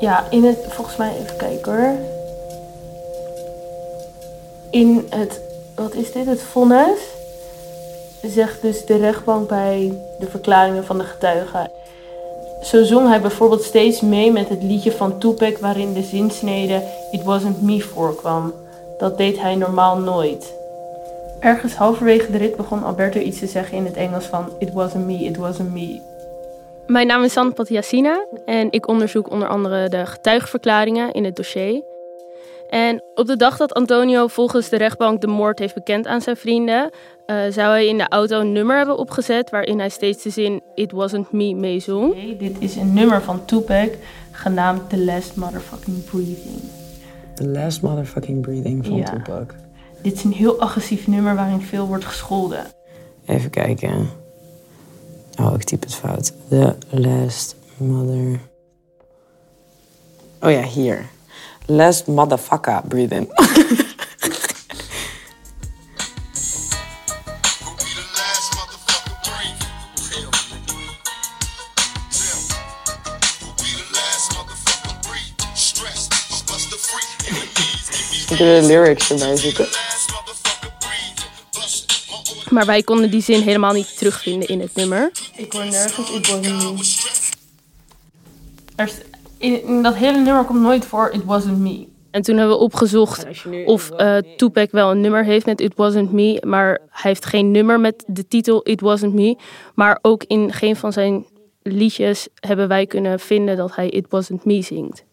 Ja, in het, volgens mij, even kijken hoor. In het, wat is dit, het vonnis, zegt dus de rechtbank bij de verklaringen van de getuigen. Zo zong hij bijvoorbeeld steeds mee met het liedje van Tupac waarin de zinsnede It wasn't me voorkwam. Dat deed hij normaal nooit. Ergens halverwege de rit begon Alberto iets te zeggen in het Engels van It wasn't me, it wasn't me. Mijn naam is Sanne Patiasina en ik onderzoek onder andere de getuigenverklaringen in het dossier. En op de dag dat Antonio volgens de rechtbank de moord heeft bekend aan zijn vrienden, uh, zou hij in de auto een nummer hebben opgezet waarin hij steeds de zin It wasn't me meezong. Okay, dit is een nummer van Tupac genaamd The Last Motherfucking Breathing. The Last Motherfucking Breathing van Ja. Tupac. Dit is een heel agressief nummer waarin veel wordt gescholden. Even kijken. Oh, ik typ het fout. The Last Mother... Oh ja, hier. Last Motherfucker Breathing. Ik wil de lyrics erbij zoeken. Maar wij konden die zin helemaal niet terugvinden in het nummer. Ik hoor nergens It wasn't me. Er is, in, in dat hele nummer komt nooit voor It wasn't me. En toen hebben we opgezocht of eh Tupac wel een nummer heeft met It Wasn't Me. Maar hij heeft geen nummer met de titel It Wasn't Me. Maar ook in geen van zijn liedjes hebben wij kunnen vinden dat hij It Wasn't Me zingt.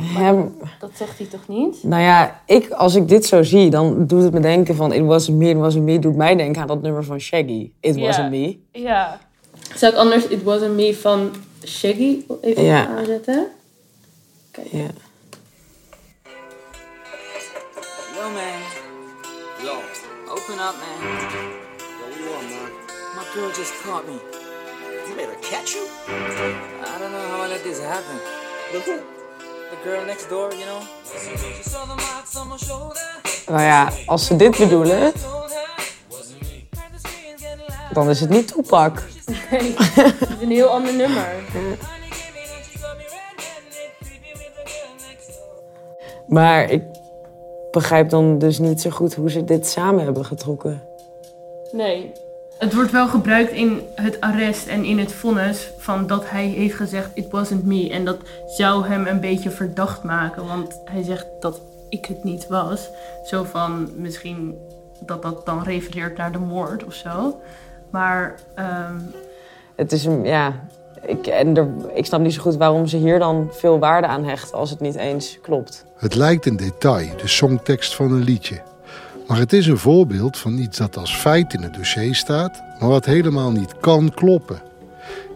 Hem, Dat zegt hij toch niet? nou ja, ik, als ik dit zo zie, dan doet het me denken van It wasn't me, it wasn't me. Doet mij denken aan dat nummer van Shaggy. It wasn't me. Ja. Zou ik anders It wasn't me van Shaggy even Ja. aanzetten? Ja. Yo, man. Yo, open up, man. Yo, what you want, man? My girl just caught me. You made her catch you? I don't know how I let this happen. The girl next door, you know? Nou ja, als ze dit bedoelen, dan is het niet Tupac. Nee, het is een heel ander nummer. Maar ik begrijp dan dus niet zo goed hoe ze dit samen hebben getrokken. Nee. Het wordt wel gebruikt in het arrest en in het vonnis van dat hij heeft gezegd it wasn't me. En dat zou hem een beetje verdacht maken, want hij zegt dat ik het niet was. Zo van misschien dat dat dan refereert naar de moord of zo. Maar ehm, Het is een, ja, ik, en er, ik snap niet zo goed waarom ze hier dan veel waarde aan hechten als het niet eens klopt. Het lijkt een detail, de songtekst van een liedje. Maar het is een voorbeeld van iets dat als feit in het dossier staat, maar wat helemaal niet kan kloppen.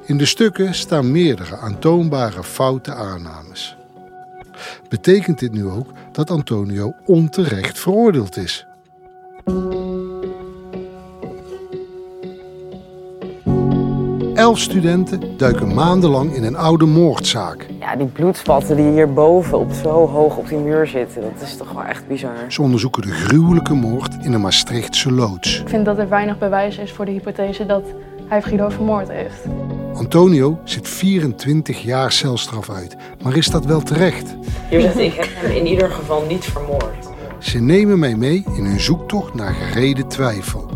In de stukken staan meerdere aantoonbare foute aannames. Betekent dit nu ook dat Antonio onterecht veroordeeld is? Elf studenten duiken maandenlang in een oude moordzaak. Ja, die bloedspatten die hierboven op zo hoog op die muur zitten, dat is toch wel echt bizar. Ze onderzoeken de gruwelijke moord in een Maastrichtse loods. Ik vind dat er weinig bewijs is voor de hypothese dat hij Guido vermoord heeft. Antonio zit 24 jaar celstraf uit. Maar is dat wel terecht? Hier zegt ik heb hem in ieder geval niet vermoord. Ze nemen mij mee in hun zoektocht naar gereden twijfel.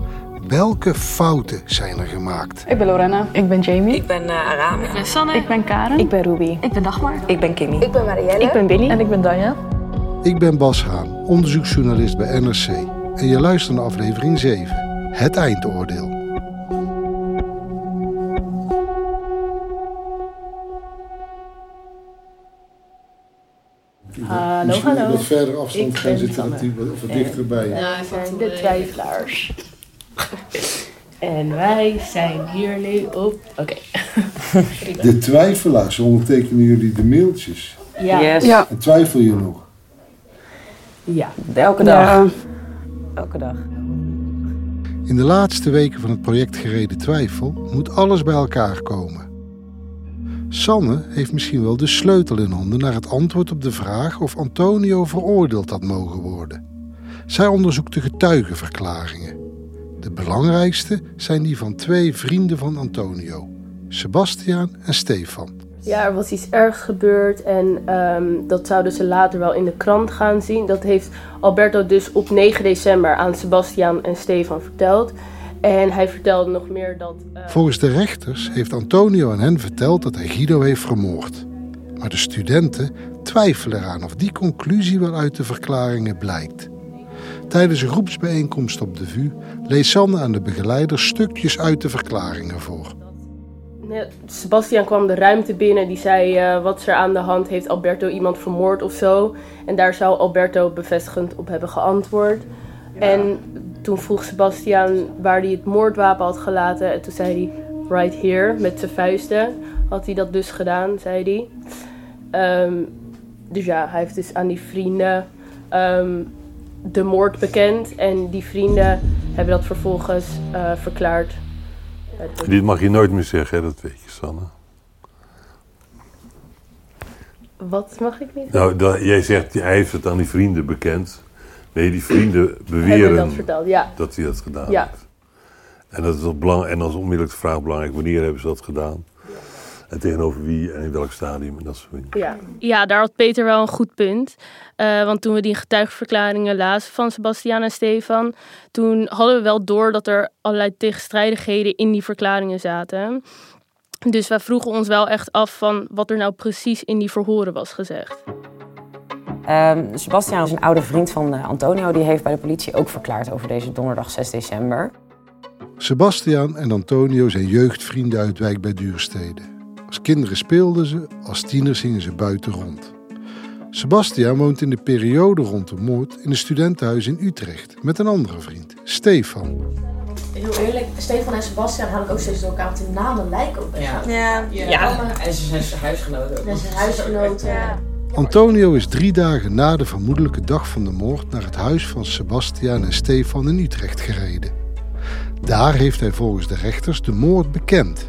Welke fouten zijn er gemaakt? Ik ben Lorena. Ik ben Jamie. Ik ben uh, Arame. Ik ben Sanne. Ik ben Karen. Ik ben Ruby. Ik ben Dagmar. Ik ben Kimmy. Ik ben Marielle. Ik ben Billy. En ik ben Danja. Ik ben Bas Haan, onderzoeksjournalist bij NRC. En je luistert naar aflevering 7, Het Eindoordeel. Hallo, hallo. wat verder afstand gaan zitten, of wat dichterbij. Ja, de twijfelaars. En wij zijn hier nu op. Oké. De twijfelaars, ondertekenen jullie de mailtjes. Ja. Yes. Ja. En twijfel je nog? Ja. Elke dag. Elke dag. In de laatste weken van het project Gereden Twijfel moet alles bij elkaar komen. Sanne heeft misschien wel de sleutel in handen naar het antwoord op de vraag of Antonio veroordeeld had mogen worden. Zij onderzoekt de getuigenverklaringen. De belangrijkste zijn die van twee vrienden van Antonio, Sebastiaan en Stefan. Ja, er was iets ergs gebeurd en ehm, dat zouden ze later wel in de krant gaan zien. Dat heeft Alberto dus op 9 december aan Sebastian en Stefan verteld. En hij vertelde nog meer dat... eh, Volgens de rechters heeft Antonio aan hen verteld dat hij Guido heeft vermoord. Maar de studenten twijfelen eraan of die conclusie wel uit de verklaringen blijkt. Tijdens een groepsbijeenkomst op de VU leest Sanne aan de begeleider stukjes uit de verklaringen voor. Sebastian kwam de ruimte binnen. Die zei: eh, Wat is er aan de hand? Heeft Alberto iemand vermoord of zo? En daar zou Alberto bevestigend op hebben geantwoord. En toen vroeg Sebastian waar hij het moordwapen had gelaten. En toen zei hij: Right here, met zijn vuisten. Had hij dat dus gedaan, zei hij. Ehm, dus ja, hij heeft dus aan die vrienden ehm, de moord bekend. En die vrienden hebben dat vervolgens eh, verklaard. Dit mag je nooit meer zeggen, hè? dat weet je, Sanne. Wat mag ik niet? Nou, dat, jij zegt, hij heeft het aan die vrienden bekend. Nee, die vrienden beweren dat verteld, ja. dat hij dat gedaan Ja. heeft. En, dat is wel belang, en is onmiddellijk de vraag belangrijk, wanneer hebben ze dat gedaan? En tegenover wie en in welk stadium en dat soort dingen. Ja. Ja, daar had Peter wel een goed punt. Eh, want toen we die getuigenverklaringen lazen van Sebastian en Stefan, toen hadden we wel door dat er allerlei tegenstrijdigheden in die verklaringen zaten. Dus wij vroegen ons wel echt af van wat er nou precies in die verhoren was gezegd. Ehm Sebastian is een oude vriend van eh, Antonio. Die heeft bij de politie ook verklaard over deze donderdag 6 december. Sebastiaan en Antonio zijn jeugdvrienden uit Wijk bij Duurstede. Als kinderen speelden ze, als tieners gingen ze buiten rond. Sebastiaan woont in de periode rond de moord in een studentenhuis in Utrecht met een andere vriend, Stefan. Heel eerlijk, Stefan en Sebastian haal ik ook steeds door elkaar, want hun namen lijken ook best Ja. wel. Ja. Ja, en ze zijn huisgenoten. ook. En zijn huisgenoten. Antonio is drie dagen na de vermoedelijke dag van de moord naar het huis van Sebastiaan en Stefan in Utrecht gereden. Daar heeft hij volgens de rechters de moord bekend.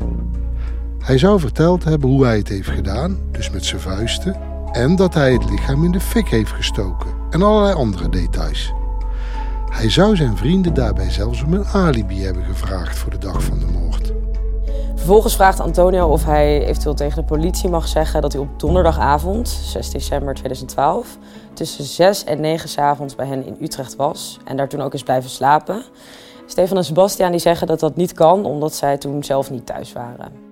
Hij zou verteld hebben hoe hij het heeft gedaan, dus met zijn vuisten, en dat hij het lichaam in de fik heeft gestoken en allerlei andere details. Hij zou zijn vrienden daarbij zelfs om een alibi hebben gevraagd voor de dag van de moord. Vervolgens vraagt Antonio of hij eventueel tegen de politie mag zeggen dat hij op donderdagavond, 6 december 2012, tussen 6 en 9 's avonds bij hen in Utrecht was en daar toen ook is blijven slapen. Stefan en Sebastian die zeggen dat dat niet kan omdat zij toen zelf niet thuis waren.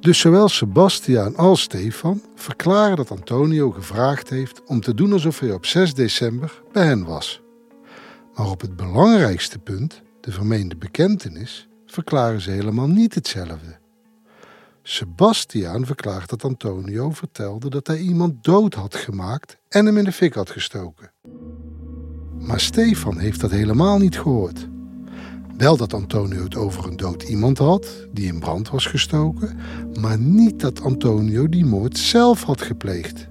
Dus zowel Sebastiaan als Stefan verklaren dat Antonio gevraagd heeft om te doen alsof hij op 6 december bij hen was. Maar op het belangrijkste punt, de vermeende bekentenis, verklaren ze helemaal niet hetzelfde. Sebastiaan verklaart dat Antonio vertelde dat hij iemand dood had gemaakt en hem in de fik had gestoken. Maar Stefan heeft dat helemaal niet gehoord. Wel dat Antonio het over een dood iemand had, die in brand was gestoken, maar niet dat Antonio die moord zelf had gepleegd.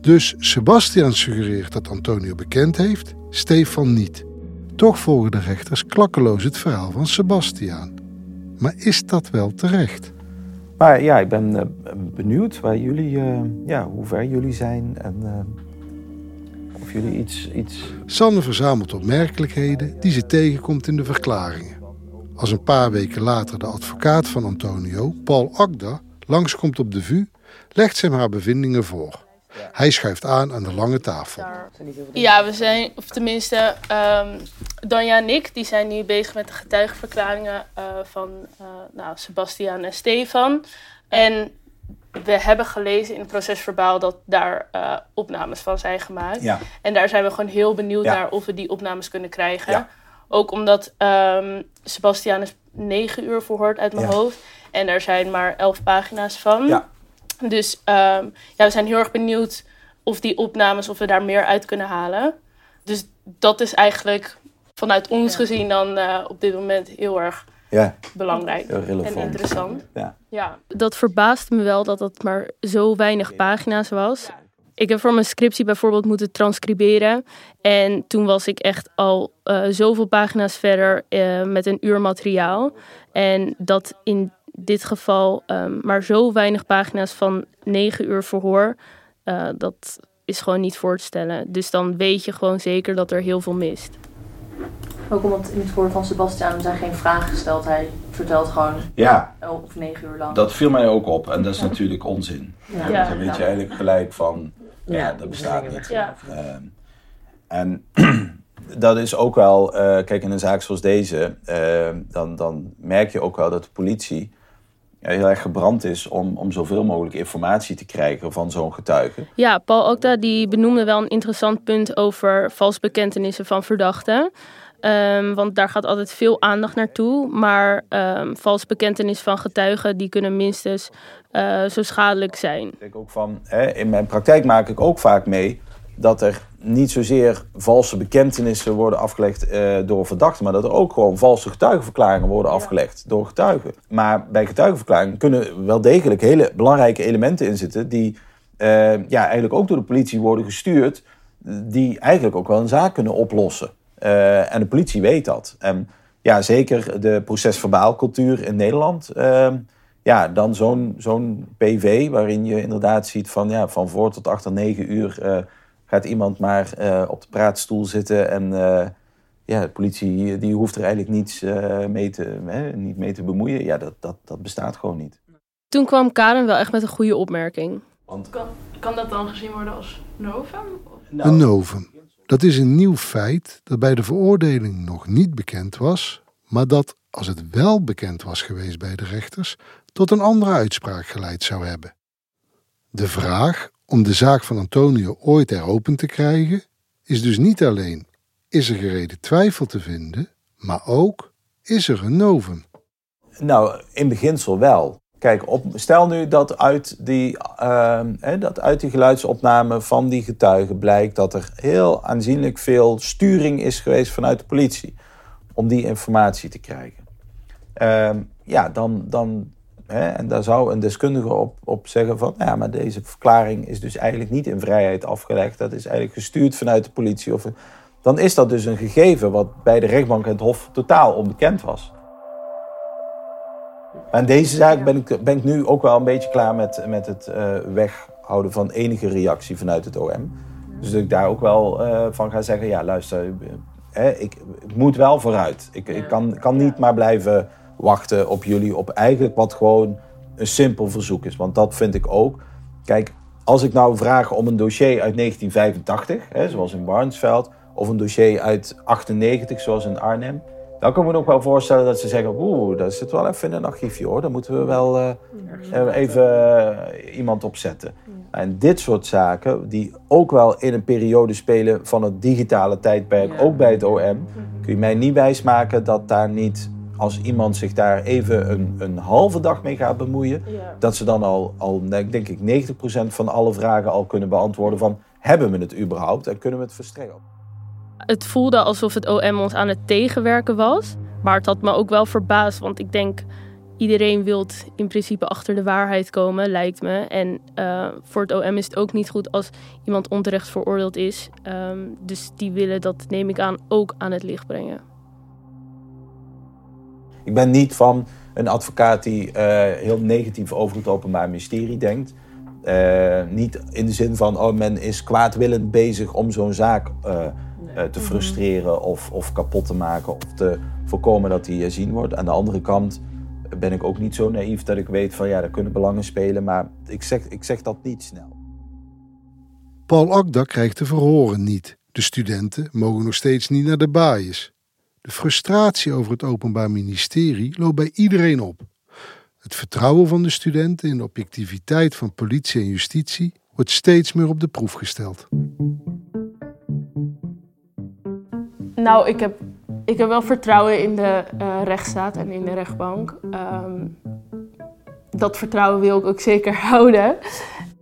Dus Sebastian suggereert dat Antonio bekend heeft, Stefan niet. Toch volgen de rechters klakkeloos het verhaal van Sebastiaan. Maar is dat wel terecht? Maar ja, ik ben eh, benieuwd waar jullie, eh, ja, hoe ver jullie zijn en eh, jullie iets, iets Sanne verzamelt opmerkelijkheden die ze tegenkomt in de verklaringen. Als een paar weken later de advocaat van Antonio, Paul Agda, langskomt op de VU, legt ze hem haar bevindingen voor. Hij schuift aan aan de lange tafel. Ja, we zijn, of tenminste, um, Danja en ik, die zijn nu bezig met de getuigenverklaringen uh, van uh, nou, Sebastian en Stefan. En we hebben gelezen in het procesverbaal dat daar uh, opnames van zijn gemaakt. Ja. En daar zijn we gewoon heel benieuwd Ja. naar of we die opnames kunnen krijgen. Ja. Ook omdat um, Sebastian is negen uur verhoord uit mijn Ja. hoofd. En er zijn maar elf pagina's van. Ja. Dus um, ja, we zijn heel erg benieuwd of die opnames, of we daar meer uit kunnen halen. Dus dat is eigenlijk vanuit ons gezien dan uh, op dit moment heel erg Ja. belangrijk en interessant. Ja. Ja, dat verbaasde me wel dat het maar zo weinig pagina's was. Ik heb voor mijn scriptie bijvoorbeeld moeten transcriberen. En toen was ik echt al uh, zoveel pagina's verder uh, met een uur materiaal. En dat in dit geval um, maar zo weinig pagina's van negen uur verhoor, uh, dat is gewoon niet voor te stellen. Dus dan weet je gewoon zeker dat er heel veel mist. Ook omdat in het voor van Sebastian zijn geen vragen gesteld. Hij vertelt gewoon Ja. elf of negen uur lang. Dat viel mij ook op en dat is natuurlijk onzin. Ja. Ja. Dan weet je eigenlijk gelijk van, ja, Ja, dat bestaat niet. Ja. Ehm, en dat is ook wel, eh, kijk in een zaak zoals deze, eh, dan, dan merk je ook wel dat de politie ja, heel erg gebrand is om, om zoveel mogelijk informatie te krijgen van zo'n getuige. Ja, Paul Okta die benoemde wel een interessant punt over valsbekentenissen van verdachten. Um, want daar gaat altijd veel aandacht naartoe. Maar um, valsbekentenis van getuigen die kunnen minstens uh, zo schadelijk zijn. Ik denk ook van, hè, in mijn praktijk maak ik ook vaak mee dat er niet zozeer valse bekentenissen worden afgelegd uh, door verdachten, maar dat er ook gewoon valse getuigenverklaringen worden afgelegd door getuigen. Maar bij getuigenverklaringen kunnen wel degelijk hele belangrijke elementen in zitten die uh, ja, eigenlijk ook door de politie worden gestuurd, die eigenlijk ook wel een zaak kunnen oplossen. Uh, en de politie weet dat. En ja, zeker de procesverbaalcultuur in Nederland. Uh, ja, dan zo'n zo'n PV waarin je inderdaad ziet van, ja, van voor tot achter negen uur uh, gaat iemand maar op de praatstoel zitten. En ja, de politie die hoeft er eigenlijk niets mee, te, niet mee te bemoeien. Ja, dat, dat, dat bestaat gewoon niet. Toen kwam Karen wel echt met een goede opmerking. Want... Kan, kan dat dan gezien worden als novum? Nou, een novum. Dat is een nieuw feit dat bij de veroordeling nog niet bekend was, maar dat, als het wel bekend was geweest bij de rechters, tot een andere uitspraak geleid zou hebben. De vraag om de zaak van Antonio ooit heropen te krijgen, is dus niet alleen: is er gereden twijfel te vinden, maar ook: is er een novum? Nou, in beginsel wel. Kijk, op, stel nu dat uit, die, hè, dat uit die geluidsopname van die getuigen blijkt dat er heel aanzienlijk veel sturing is geweest vanuit de politie om die informatie te krijgen. Uh, ja, dan, dan hè, en daar zou een deskundige op, op zeggen van, ja, maar deze verklaring is dus eigenlijk niet in vrijheid afgelegd. Dat is eigenlijk gestuurd vanuit de politie. Of, dan is dat dus een gegeven wat bij de rechtbank en het hof totaal onbekend was. En deze zaak ben ik, ben ik nu ook wel een beetje klaar met, met het uh, weghouden van enige reactie vanuit het OM. Dus dat ik daar ook wel uh, van ga zeggen, ja luister, hè, ik, ik, moet wel vooruit. Ik, ik kan, kan niet maar blijven wachten op jullie, op eigenlijk wat gewoon een simpel verzoek is. Want dat vind ik ook. Kijk, als ik nou vraag om een dossier uit 1985, hè, zoals in Warnsveld, of een dossier uit 98, zoals in Arnhem, dan kan ik me ook wel voorstellen dat ze zeggen, oeh, dat zit wel even in een archiefje hoor, daar moeten we wel uh, uh, even uh, iemand op zetten. Ja. En dit soort zaken, die ook wel in een periode spelen van het digitale tijdperk, ja. ook bij het OM, kun je mij niet wijsmaken dat daar niet, als iemand zich daar even een, een halve dag mee gaat bemoeien, ja. dat ze dan al, al, denk ik, 90% van alle vragen al kunnen beantwoorden van, hebben we het überhaupt en kunnen we het verstrekken? Het voelde alsof het OM ons aan het tegenwerken was. Maar het had me ook wel verbaasd. Want ik denk, iedereen wil in principe achter de waarheid komen, lijkt me. En uh, voor het OM is het ook niet goed als iemand onterecht veroordeeld is. Um, dus die willen dat, neem ik aan, ook aan het licht brengen. Ik ben niet van een advocaat die uh, heel negatief over het Openbaar Ministerie denkt. Uh, niet in de zin van, oh, men is kwaadwillend bezig om zo'n zaak uh, te frustreren of, of kapot te maken of te voorkomen dat die zien wordt. Aan de andere kant ben ik ook niet zo naïef dat ik weet van ja, er kunnen belangen spelen, maar ik zeg, ik zeg dat niet snel. Paul Akda krijgt de verhoren niet. De studenten mogen nog steeds niet naar de baaiers. De frustratie over het Openbaar Ministerie loopt bij iedereen op. Het vertrouwen van de studenten in de objectiviteit van politie en justitie wordt steeds meer op de proef gesteld. Nou, ik heb, ik heb wel vertrouwen in de uh, rechtsstaat en in de rechtbank. Um, dat vertrouwen wil ik ook zeker houden.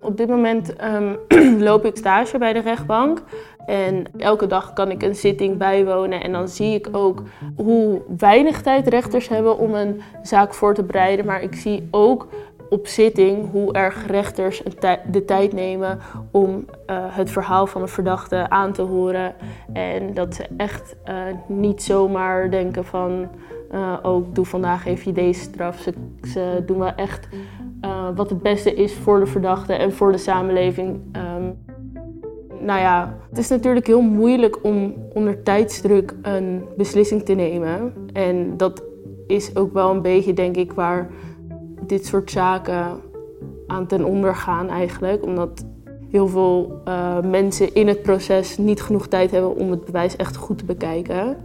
Op dit moment um, loop ik stage bij de rechtbank. En elke dag kan ik een zitting bijwonen en dan zie ik ook hoe weinig tijd rechters hebben om een zaak voor te bereiden. Maar ik zie ook op zitting hoe erg rechters de tijd nemen om uh, het verhaal van de verdachte aan te horen. En dat ze echt uh, niet zomaar denken van, uh, oh ik doe vandaag even deze straf. Ze, doen wel echt wat het beste is voor de verdachte en voor de samenleving. Um, nou ja, het is natuurlijk heel moeilijk om onder tijdsdruk een beslissing te nemen. En dat is ook wel een beetje, denk ik, waar dit soort zaken aan ten onder gaan eigenlijk. Omdat heel veel uh, mensen in het proces niet genoeg tijd hebben om het bewijs echt goed te bekijken.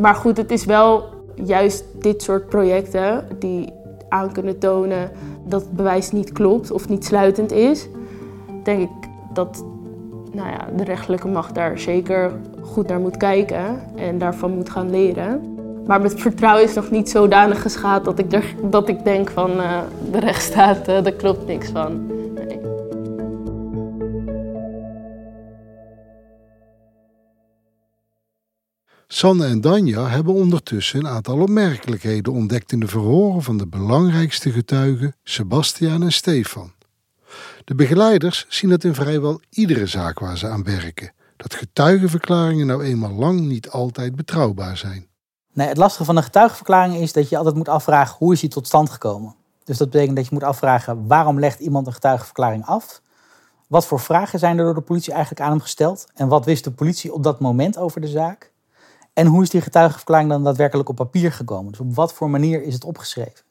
Maar goed, het is wel juist dit soort projecten die aan kunnen tonen dat het bewijs niet klopt of niet sluitend is. Denk ik dat nou ja, de rechterlijke macht daar zeker goed naar moet kijken en daarvan moet gaan leren. Maar mijn vertrouwen is nog niet zodanig geschaad dat ik, dat ik denk van uh, de rechtsstaat, daar klopt niks van. Sanne en Danja hebben ondertussen een aantal opmerkelijkheden ontdekt in de verhoren van de belangrijkste getuigen Sebastiaan en Stefan. De begeleiders zien dat in vrijwel iedere zaak waar ze aan werken, dat getuigenverklaringen nou eenmaal lang niet altijd betrouwbaar zijn. Nee, het lastige van een getuigenverklaring is dat je altijd moet afvragen hoe is die tot stand gekomen. Dus dat betekent dat je moet afvragen waarom legt iemand een getuigenverklaring af? Wat voor vragen zijn er door de politie eigenlijk aan hem gesteld? En wat wist de politie op dat moment over de zaak? En hoe is die getuigenverklaring dan daadwerkelijk op papier gekomen? Dus op wat voor manier is het opgeschreven?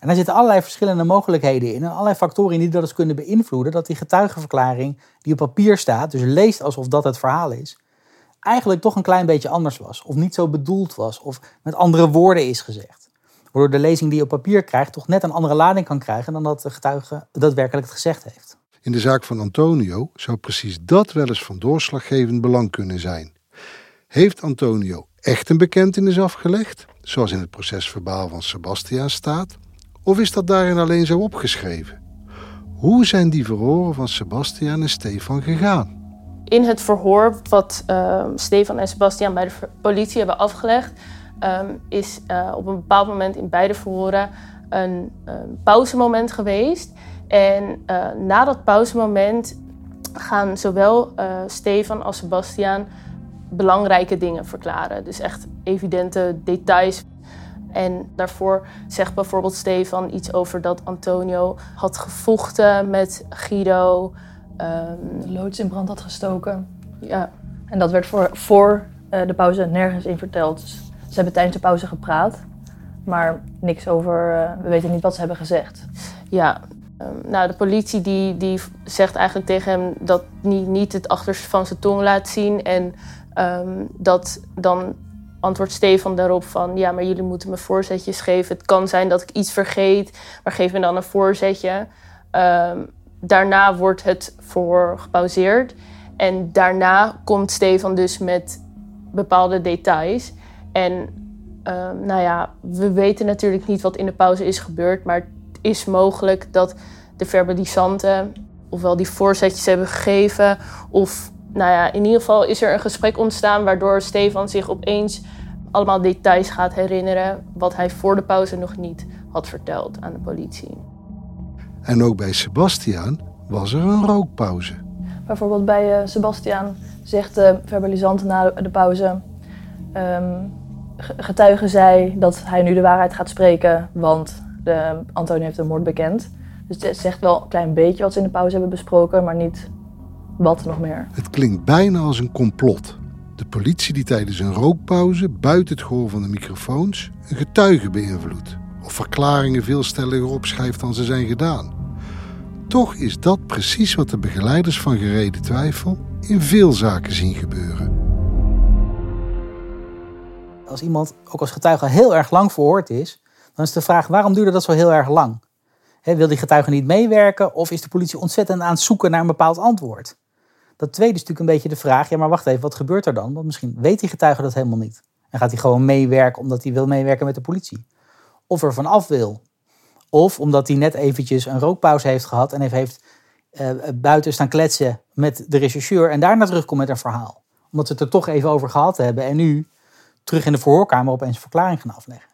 En daar zitten allerlei verschillende mogelijkheden in en allerlei factoren die dat eens kunnen beïnvloeden dat die getuigenverklaring die op papier staat, dus leest alsof dat het verhaal is, eigenlijk toch een klein beetje anders was. Of niet zo bedoeld was. Of met andere woorden is gezegd. Waardoor de lezing die je op papier krijgt toch net een andere lading kan krijgen dan dat de getuige daadwerkelijk het gezegd heeft. In de zaak van Antonio zou precies dat wel eens van doorslaggevend belang kunnen zijn. Heeft Antonio echt een bekentenis afgelegd, zoals in het procesverbaal van Sebastiaan staat? Of is dat daarin alleen zo opgeschreven? Hoe zijn die verhoren van Sebastiaan en Stefan gegaan? in het verhoor wat uh, Stefan en Sebastian bij de politie hebben afgelegd, um, is uh, op een bepaald moment in beide verhoren een, een pauzemoment geweest. En uh, na dat pauzemoment gaan zowel uh, Stefan als Sebastian belangrijke dingen verklaren. Dus echt evidente details. En daarvoor zegt bijvoorbeeld Stefan iets over dat Antonio had gevochten met Guido. Um, de loods in brand had gestoken. Ja. En dat werd voor, voor uh, de pauze nergens in verteld. Dus ze hebben tijdens de pauze gepraat, maar niks over. Uh, we weten niet wat ze hebben gezegd. Ja, um, nou, de politie die, die zegt eigenlijk tegen hem dat hij niet, niet het achterste van zijn tong laat zien. En um, dat dan antwoordt Stefan daarop van... ja, maar jullie moeten me voorzetjes geven. Het kan zijn dat ik iets vergeet, maar geef me dan een voorzetje. Um, daarna wordt het voor gepauzeerd. En daarna komt Stefan dus met bepaalde details. En uh, nou ja, we weten natuurlijk niet wat in de pauze is gebeurd. Maar het is mogelijk dat de verbalisanten ofwel die voorzetjes hebben gegeven. Of nou ja, in ieder geval is er een gesprek ontstaan waardoor Stefan zich opeens allemaal details gaat herinneren. Wat hij voor de pauze nog niet had verteld aan de politie. En ook bij Sebastiaan was er een rookpauze. Bijvoorbeeld bij uh, Sebastiaan zegt de verbalisant na de pauze... Um, getuige zei dat hij nu de waarheid gaat spreken, want de, Antonio heeft de moord bekend. Dus het zegt wel een klein beetje wat ze in de pauze hebben besproken, maar niet wat nog meer. Het klinkt bijna als een complot. De politie die tijdens een rookpauze buiten het gehoor van de microfoons een getuige beïnvloedt. Of verklaringen veel stelliger opschrijft dan ze zijn gedaan. Toch is dat precies wat de begeleiders van gereden twijfel in veel zaken zien gebeuren. Als iemand ook als getuige heel erg lang verhoord is, dan is de vraag waarom duurde dat zo heel erg lang? Hè, wil die getuige niet meewerken of is de politie ontzettend aan het zoeken naar een bepaald antwoord? Dat tweede is natuurlijk een beetje de vraag, ja maar wacht even, wat gebeurt er dan? Want misschien weet die getuige dat helemaal niet. En gaat hij gewoon meewerken omdat hij wil meewerken met de politie. Of er vanaf wil. Of omdat hij net eventjes een rookpauze heeft gehad en heeft, heeft eh, buiten staan kletsen met de rechercheur en daarna terugkomt met een verhaal. Omdat we het er toch even over gehad hebben en nu terug in de verhoorkamer opeens een verklaring gaan afleggen.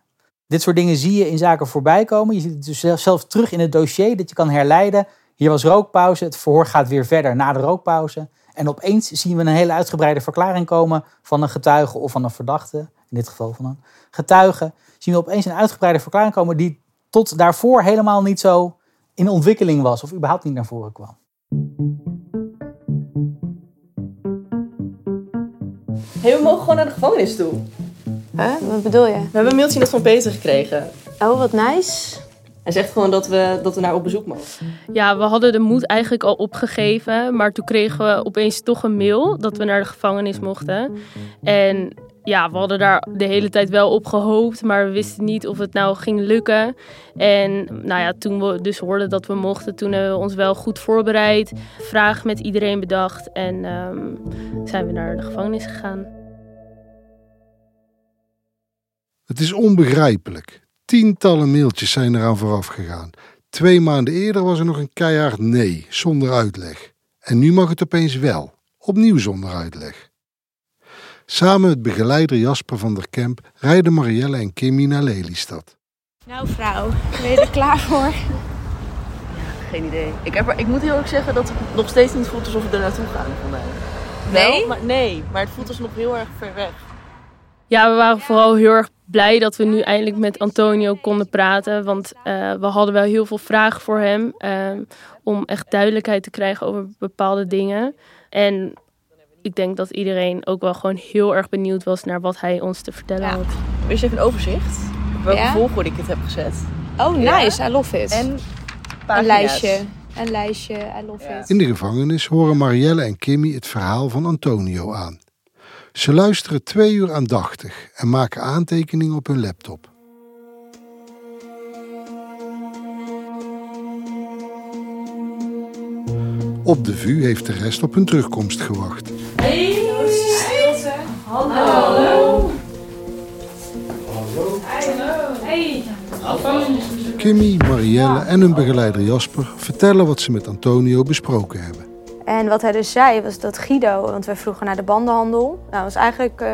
Dit soort dingen zie je in zaken voorbij komen. Je ziet het dus zelf- zelf terug in het dossier dat je kan herleiden. Hier was rookpauze, het verhoor gaat weer verder na de rookpauze. En opeens zien we een hele uitgebreide verklaring komen van een getuige of van een verdachte. In dit geval van een getuige. Zien we opeens een uitgebreide verklaring komen die tot daarvoor helemaal niet zo in ontwikkeling was. Of überhaupt niet naar voren kwam. Hey, we mogen gewoon naar de gevangenis toe. Huh? Wat bedoel je? We hebben een mailtje net van Peter gekregen. Oh, wat nice. Hij zegt gewoon dat we, dat we naar op bezoek mogen. Ja, we hadden de moed eigenlijk al opgegeven. Maar toen kregen we opeens toch een mail dat we naar de gevangenis mochten. En ja, we hadden daar de hele tijd wel op gehoopt. Maar we wisten niet of het nou ging lukken. En nou ja, toen we dus hoorden dat we mochten, toen hebben we ons wel goed voorbereid. Vraag met iedereen bedacht. En ehm, zijn we naar de gevangenis gegaan. Het is onbegrijpelijk. Tientallen mailtjes zijn eraan vooraf gegaan. Twee maanden eerder was er nog een keihard nee, zonder uitleg. En nu mag het opeens wel, opnieuw zonder uitleg. Samen met begeleider Jasper van der Kemp rijden Marielle en Kimmy naar Lelystad. Nou, vrouw, ben je er klaar voor? Geen idee. Ik, heb er, ik moet heel eerlijk zeggen dat het nog steeds niet voelt alsof we er naartoe gaan vandaag. Nee? Wel, maar, nee, maar het voelt alsnog heel erg ver weg. Ja, we waren vooral heel erg blij dat we nu eindelijk met Antonio konden praten. Want eh, we hadden wel heel veel vragen voor hem. eh, om echt duidelijkheid te krijgen over bepaalde dingen. En ik denk dat iedereen ook wel gewoon heel erg benieuwd was naar wat hij ons te vertellen had. Eerst even een overzicht. Op welke Ja? volgorde ik het heb gezet. Oh, Ja. nice. I love it. En een lijstje. Een lijstje. I love it. In de gevangenis horen Marielle en Kimmy het verhaal van Antonio aan. Ze luisteren twee uur aandachtig en maken aantekeningen op hun laptop. Op de VU heeft de rest op hun terugkomst gewacht. Hey, stilte. Hallo. Hallo. Hey. Kimmy, Marielle en hun begeleider Jasper vertellen wat ze met Antonio besproken hebben. En wat hij dus zei was dat Guido, want we vroegen naar de bandenhandel. Nou, dat was eigenlijk eh,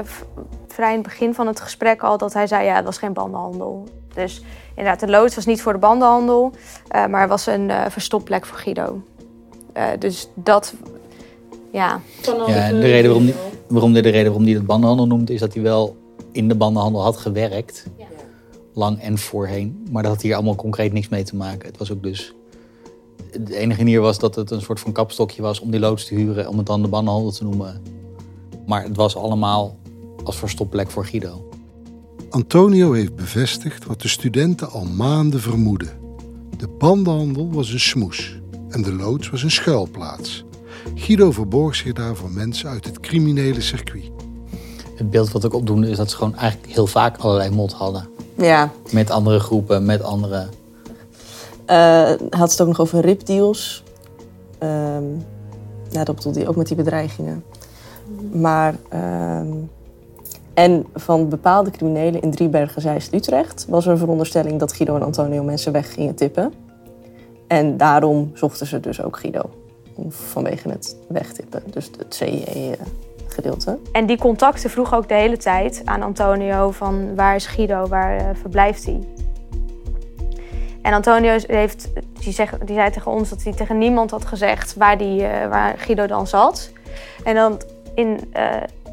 vrij in het begin van het gesprek al dat hij zei: ja, het was geen bandenhandel. Dus inderdaad, de loods was niet voor de bandenhandel, eh, maar was een eh, verstopplek voor Guido. Eh, dus dat, ja. Ja, en de reden waarom die, waarom de, de reden waarom die het bandenhandel noemt, is dat hij wel in de bandenhandel had gewerkt. Lang en voorheen. Maar dat had hier allemaal concreet niks mee te maken. Het was ook dus. De enige manier was dat het een soort van kapstokje was om die loods te huren, om het dan de bandenhandel te noemen. Maar het was allemaal als verstopplek voor Guido. Antonio heeft bevestigd wat de studenten al maanden vermoeden. De bandenhandel was een smoes en de loods was een schuilplaats. Guido verborg zich daar voor mensen uit het criminele circuit. Het beeld wat ik opdoende is dat ze gewoon eigenlijk heel vaak allerlei mot hadden. Ja. Met andere groepen, met andere. Eh, had het ook nog over ripdeals. Ehm ja, dat bedoelde hij ook met die bedreigingen. Maar, ehm, en van bepaalde criminelen in Driebergen, Zeist, Utrecht... was er een veronderstelling dat Guido en Antonio mensen weg gingen tippen. En daarom zochten ze dus ook Guido. Vanwege het wegtippen, dus het CE-gedeelte. En die contacten vroegen ook de hele tijd aan Antonio van waar is Guido, waar eh, verblijft hij? En Antonio heeft, die, zeg, die zei tegen ons dat hij tegen niemand had gezegd waar, die, eh, waar Guido dan zat. En dan in eh,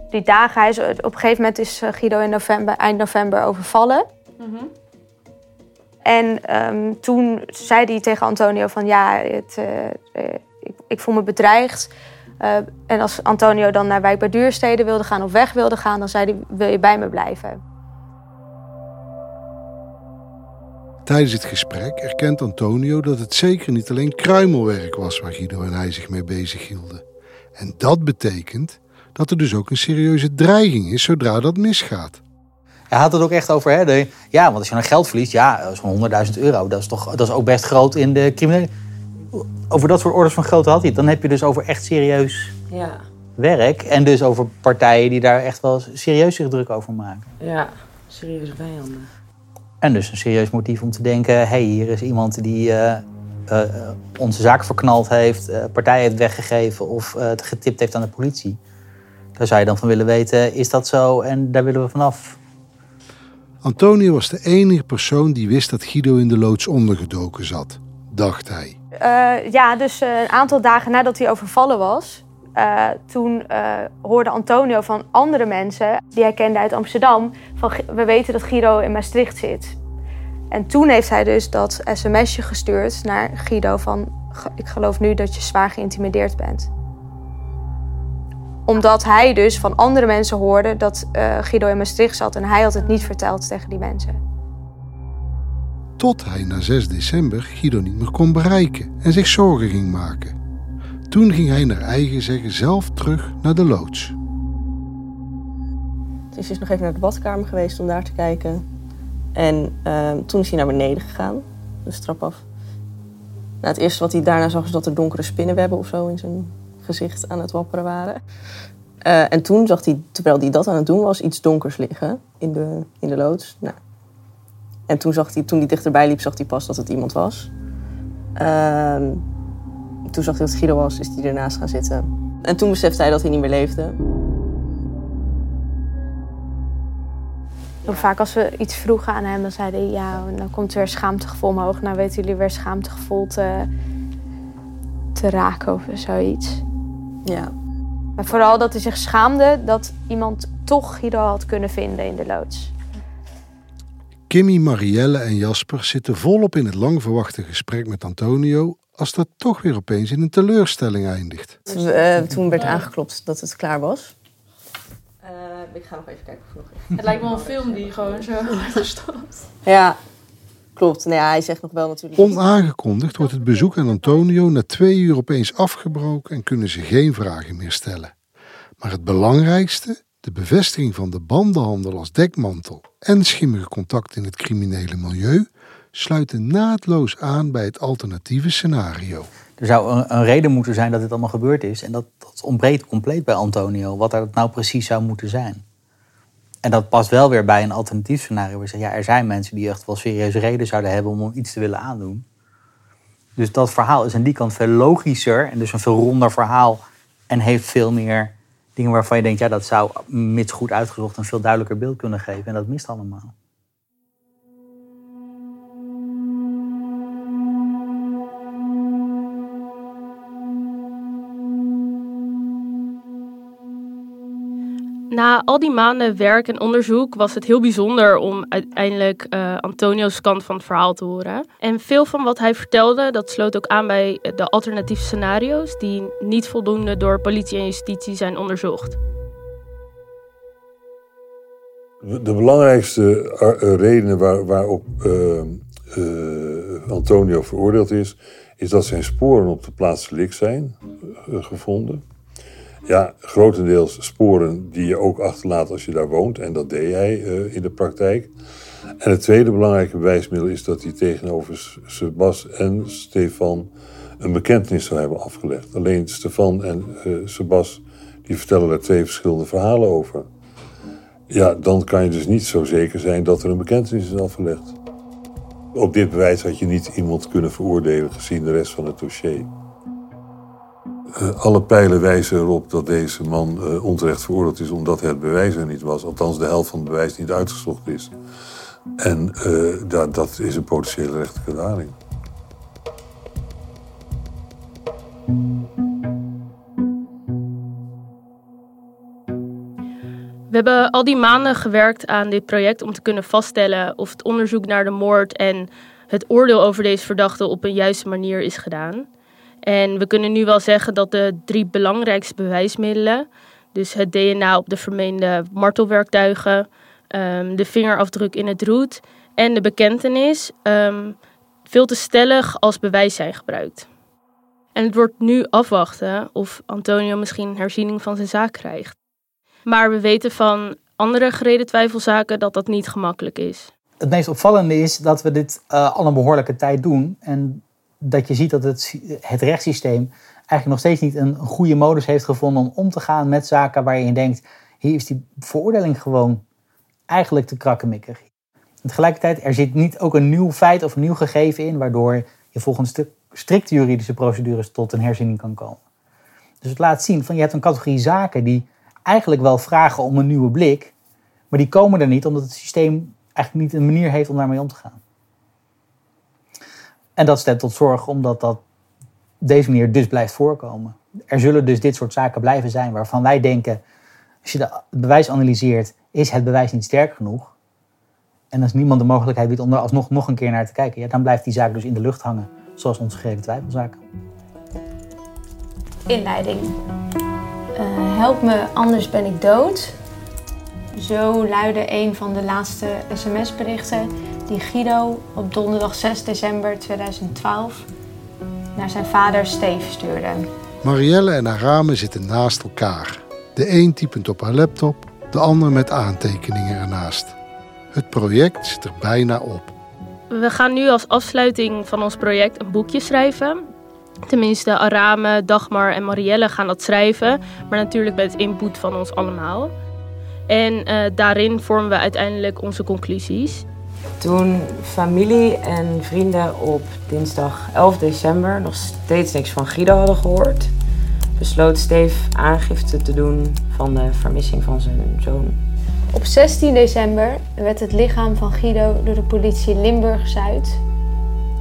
die dagen, hij is, op een gegeven moment is eh, Guido in november, eind november overvallen. En ehm, toen zei hij tegen Antonio van ja, het, ik, ik voel me bedreigd. En als Antonio dan naar Wijk bij Duurstede wilde gaan of weg wilde gaan, dan zei hij: Wil je bij me blijven? Tijdens het gesprek erkent Antonio dat het zeker niet alleen kruimelwerk was waar Guido en hij zich mee bezig hielden. En dat betekent dat er dus ook een serieuze dreiging is zodra dat misgaat. Hij had het ook echt over, hè, de, ja, want als je dan geld verliest, ja, zo'n 100.000 euro, dat is toch dat is ook best groot in de criminele. Over dat soort orders van grootte had hij het. Dan heb je dus over echt serieus Ja, werk. En dus over partijen die daar echt wel serieus zich druk over maken. ja, serieuze vijanden. En dus een serieus motief om te denken: hé, hey, hier is iemand die eh, eh, onze zaak verknald heeft, eh partijen heeft weggegeven of eh, het getipt heeft aan de politie. Daar zou je dan van willen weten: is dat zo? En daar willen we vanaf. Antonio was de enige persoon die wist dat Guido in de loods ondergedoken zat, dacht hij. Eh, ja, dus eh, een aantal dagen nadat hij overvallen was, eh, toen eh, hoorde Antonio van andere mensen die hij kende uit Amsterdam van "G- we weten dat Guido in Maastricht zit. En toen heeft hij dus dat sms'je gestuurd naar Guido van "Ge- ik geloof nu dat je zwaar geïntimideerd bent. Omdat hij dus van andere mensen hoorde dat eh, Guido in Maastricht zat en hij had het niet verteld tegen die mensen. Tot hij na 6 december Guido niet meer kon bereiken en zich zorgen ging maken. Toen ging hij naar eigen zeggen zelf terug naar de loods. Dus hij is nog even naar de badkamer geweest om daar te kijken. En ehm, toen is hij naar beneden gegaan, de trap af. Nou, het eerste wat hij daarna zag is dat er donkere spinnenwebben of zo in zijn gezicht aan het wapperen waren. Eh, en toen zag hij, terwijl hij dat aan het doen was, iets donkers liggen in de, in de loods. Nou. En toen, zag hij, toen hij dichterbij liep, zag hij pas dat het iemand was. Ehm, toen zag hij dat het Guido was, is hij ernaast gaan zitten. En toen besefte hij dat hij niet meer leefde. Vaak als we iets vroegen aan hem, dan zei hij... ja, dan komt er weer schaamtegevoel omhoog. Nou weten jullie weer schaamtegevoel te, te raken of zoiets. Ja. Maar vooral dat hij zich schaamde dat iemand toch Guido had kunnen vinden in de loods. Kimmy, Marielle en Jasper zitten volop in het lang verwachte gesprek met Antonio als dat toch weer opeens in een teleurstelling eindigt. Eh, toen werd aangeklopt dat het klaar was. Eh, ik ga nog even kijken of nog Het lijkt wel een film die gewoon zo stopt. Ja, klopt. Nou ja, hij zegt nog wel natuurlijk. Onaangekondigd wordt het bezoek aan Antonio na twee uur opeens afgebroken en kunnen ze geen vragen meer stellen. Maar het belangrijkste, de bevestiging van de bandenhandel als dekmantel en schimmige contact in het criminele milieu, sluiten naadloos aan bij het alternatieve scenario. Er zou een, een reden moeten zijn dat dit allemaal gebeurd is. En dat, dat ontbreekt compleet bij Antonio, wat dat nou precies zou moeten zijn. En dat past wel weer bij een alternatief scenario. Waar je zegt, ja, er zijn mensen die echt wel serieuze reden zouden hebben om iets te willen aandoen. Dus dat verhaal is aan die kant veel logischer en dus een veel ronder verhaal. En heeft veel meer dingen waarvan je denkt, ja, dat zou mits goed uitgezocht een veel duidelijker beeld kunnen geven. En dat mist allemaal. Na al die maanden werk en onderzoek was het heel bijzonder om uiteindelijk eh, Antonio's kant van het verhaal te horen. En veel van wat hij vertelde, dat sloot ook aan bij de alternatieve scenario's die niet voldoende door politie en justitie zijn onderzocht. De belangrijkste ar- eh, redenen waar, waarop eh, eh, Antonio veroordeeld is, is dat zijn sporen op de plaats zijn eh, gevonden. Ja, grotendeels sporen die je ook achterlaat als je daar woont. En dat deed hij eh, in de praktijk. En het tweede belangrijke bewijsmiddel is dat hij tegenover Sebas en Stefan een bekentenis zou hebben afgelegd. Alleen Stefan en eh, Sebas die vertellen daar twee verschillende verhalen over. Ja, dan kan je dus niet zo zeker zijn dat er een bekentenis is afgelegd. Op dit bewijs had je niet iemand kunnen veroordelen gezien de rest van het dossier. Eh, alle pijlen wijzen erop dat deze man eh, onterecht veroordeeld is omdat het bewijs er niet was. Althans, de helft van het bewijs niet uitgezocht is. En eh, dat, dat is een potentiële rechtelijke daling. We hebben al die maanden gewerkt aan dit project om te kunnen vaststellen of het onderzoek naar de moord en het oordeel over deze verdachte op een juiste manier is gedaan. En we kunnen nu wel zeggen dat de drie belangrijkste bewijsmiddelen, dus het DNA op de vermeende martelwerktuigen, ehm, de vingerafdruk in het roet en de bekentenis ehm, veel te stellig als bewijs zijn gebruikt. En het wordt nu afwachten of Antonio misschien herziening van zijn zaak krijgt. Maar we weten van andere gereden twijfelzaken dat dat niet gemakkelijk is. Het meest opvallende is dat we dit uh, al een behoorlijke tijd doen. En dat je ziet dat het, het rechtssysteem eigenlijk nog steeds niet een goede modus heeft gevonden om om te gaan met zaken waar je denkt, hier is die veroordeling gewoon eigenlijk te krakkemikkig. Tegelijkertijd, er zit niet ook een nieuw feit of een nieuw gegeven in, waardoor je volgens de strikte juridische procedures tot een herziening kan komen. Dus het laat zien van je hebt een categorie zaken die eigenlijk wel vragen om een nieuwe blik, maar die komen er niet omdat het systeem eigenlijk niet een manier heeft om daarmee om te gaan. En dat stemt tot zorg omdat dat deze manier dus blijft voorkomen. Er zullen dus dit soort zaken blijven zijn waarvan wij denken, als je het bewijs analyseert, is het bewijs niet sterk genoeg. En als niemand de mogelijkheid biedt om er alsnog nog een keer naar te kijken, ja, dan blijft die zaak dus in de lucht hangen, zoals onze gereden twijfelzaken. Inleiding. Uh, help me, anders ben ik dood. Zo luidde een van de laatste sms-berichten die Guido op donderdag 6 december 2012 naar zijn vader Steve stuurde. Marielle en haar ramen zitten naast elkaar. De een typend op haar laptop, de ander met aantekeningen ernaast. Het project zit er bijna op. We gaan nu als afsluiting van ons project een boekje schrijven. Tenminste, Arame, Dagmar en Marielle gaan dat schrijven, maar natuurlijk met input van ons allemaal. En uh, daarin vormen we uiteindelijk onze conclusies. Toen familie en vrienden op dinsdag 11 december nog steeds niks van Guido hadden gehoord, besloot Steve aangifte te doen van de vermissing van zijn zoon. Op 16 december werd het lichaam van Guido door de politie Limburg-Zuid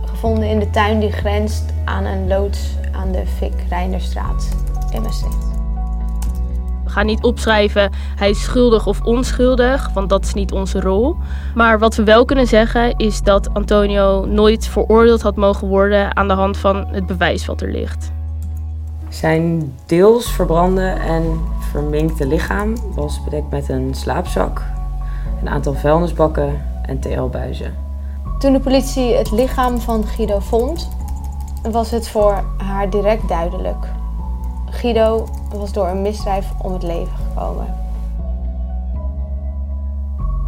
gevonden in de tuin die grenst aan een loods aan de Fik Reinerstraat in Maastricht. Gaan niet opschrijven hij is schuldig of onschuldig, want dat is niet onze rol. Maar wat we wel kunnen zeggen is dat Antonio nooit veroordeeld had mogen worden aan de hand van het bewijs wat er ligt. Zijn deels verbrande en verminkte lichaam was bedekt met een slaapzak, een aantal vuilnisbakken en TL-buizen. Toen de politie het lichaam van Guido vond, was het voor haar direct duidelijk. Guido was door een misdrijf om het leven gekomen.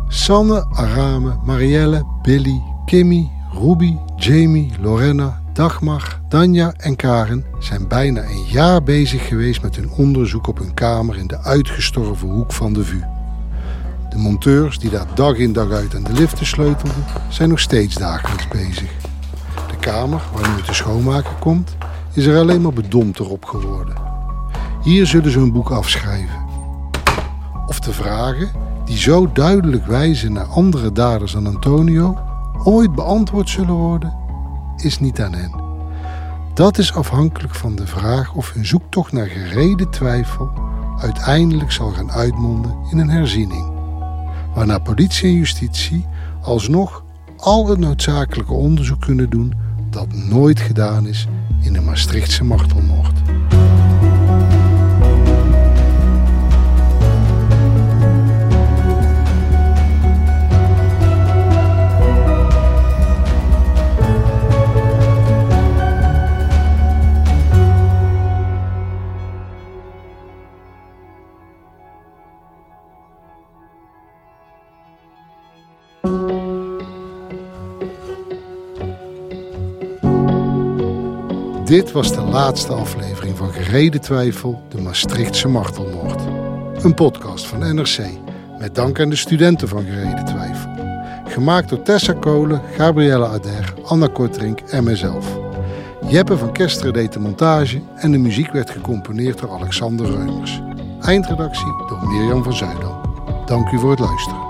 Sanne, Arame, Marielle, Billy, Kimmy, Ruby, Jamie, Lorena, Dagmar, Danja en Karen zijn bijna een jaar bezig geweest met hun onderzoek op hun kamer in de uitgestorven hoek van de VU. De monteurs die daar dag in dag uit aan de liften sleutelden, zijn nog steeds dagelijks bezig. De kamer, waar nu de schoonmaker komt, is er alleen maar bedompter op geworden. Hier zullen ze hun boek afschrijven. Of de vragen, die zo duidelijk wijzen naar andere daders dan Antonio, ooit beantwoord zullen worden, is niet aan hen. Dat is afhankelijk van de vraag of hun zoektocht naar gereden twijfel uiteindelijk zal gaan uitmonden in een herziening. Waarna politie en justitie alsnog al het noodzakelijke onderzoek kunnen doen dat nooit gedaan is in de Maastrichtse martelmoord. Dit was de laatste aflevering van Gereden Twijfel, de Maastrichtse Martelmoord. Een podcast van NRC, met dank aan de studenten van Gereden Twijfel. Gemaakt door Tessa Kolen, Gabrielle Ader, Anna Kortrink en mezelf. Jeppe van Kesteren deed de montage en de muziek werd gecomponeerd door Alexander Reumers. Eindredactie door Mirjam van Zuidam. Dank u voor het luisteren.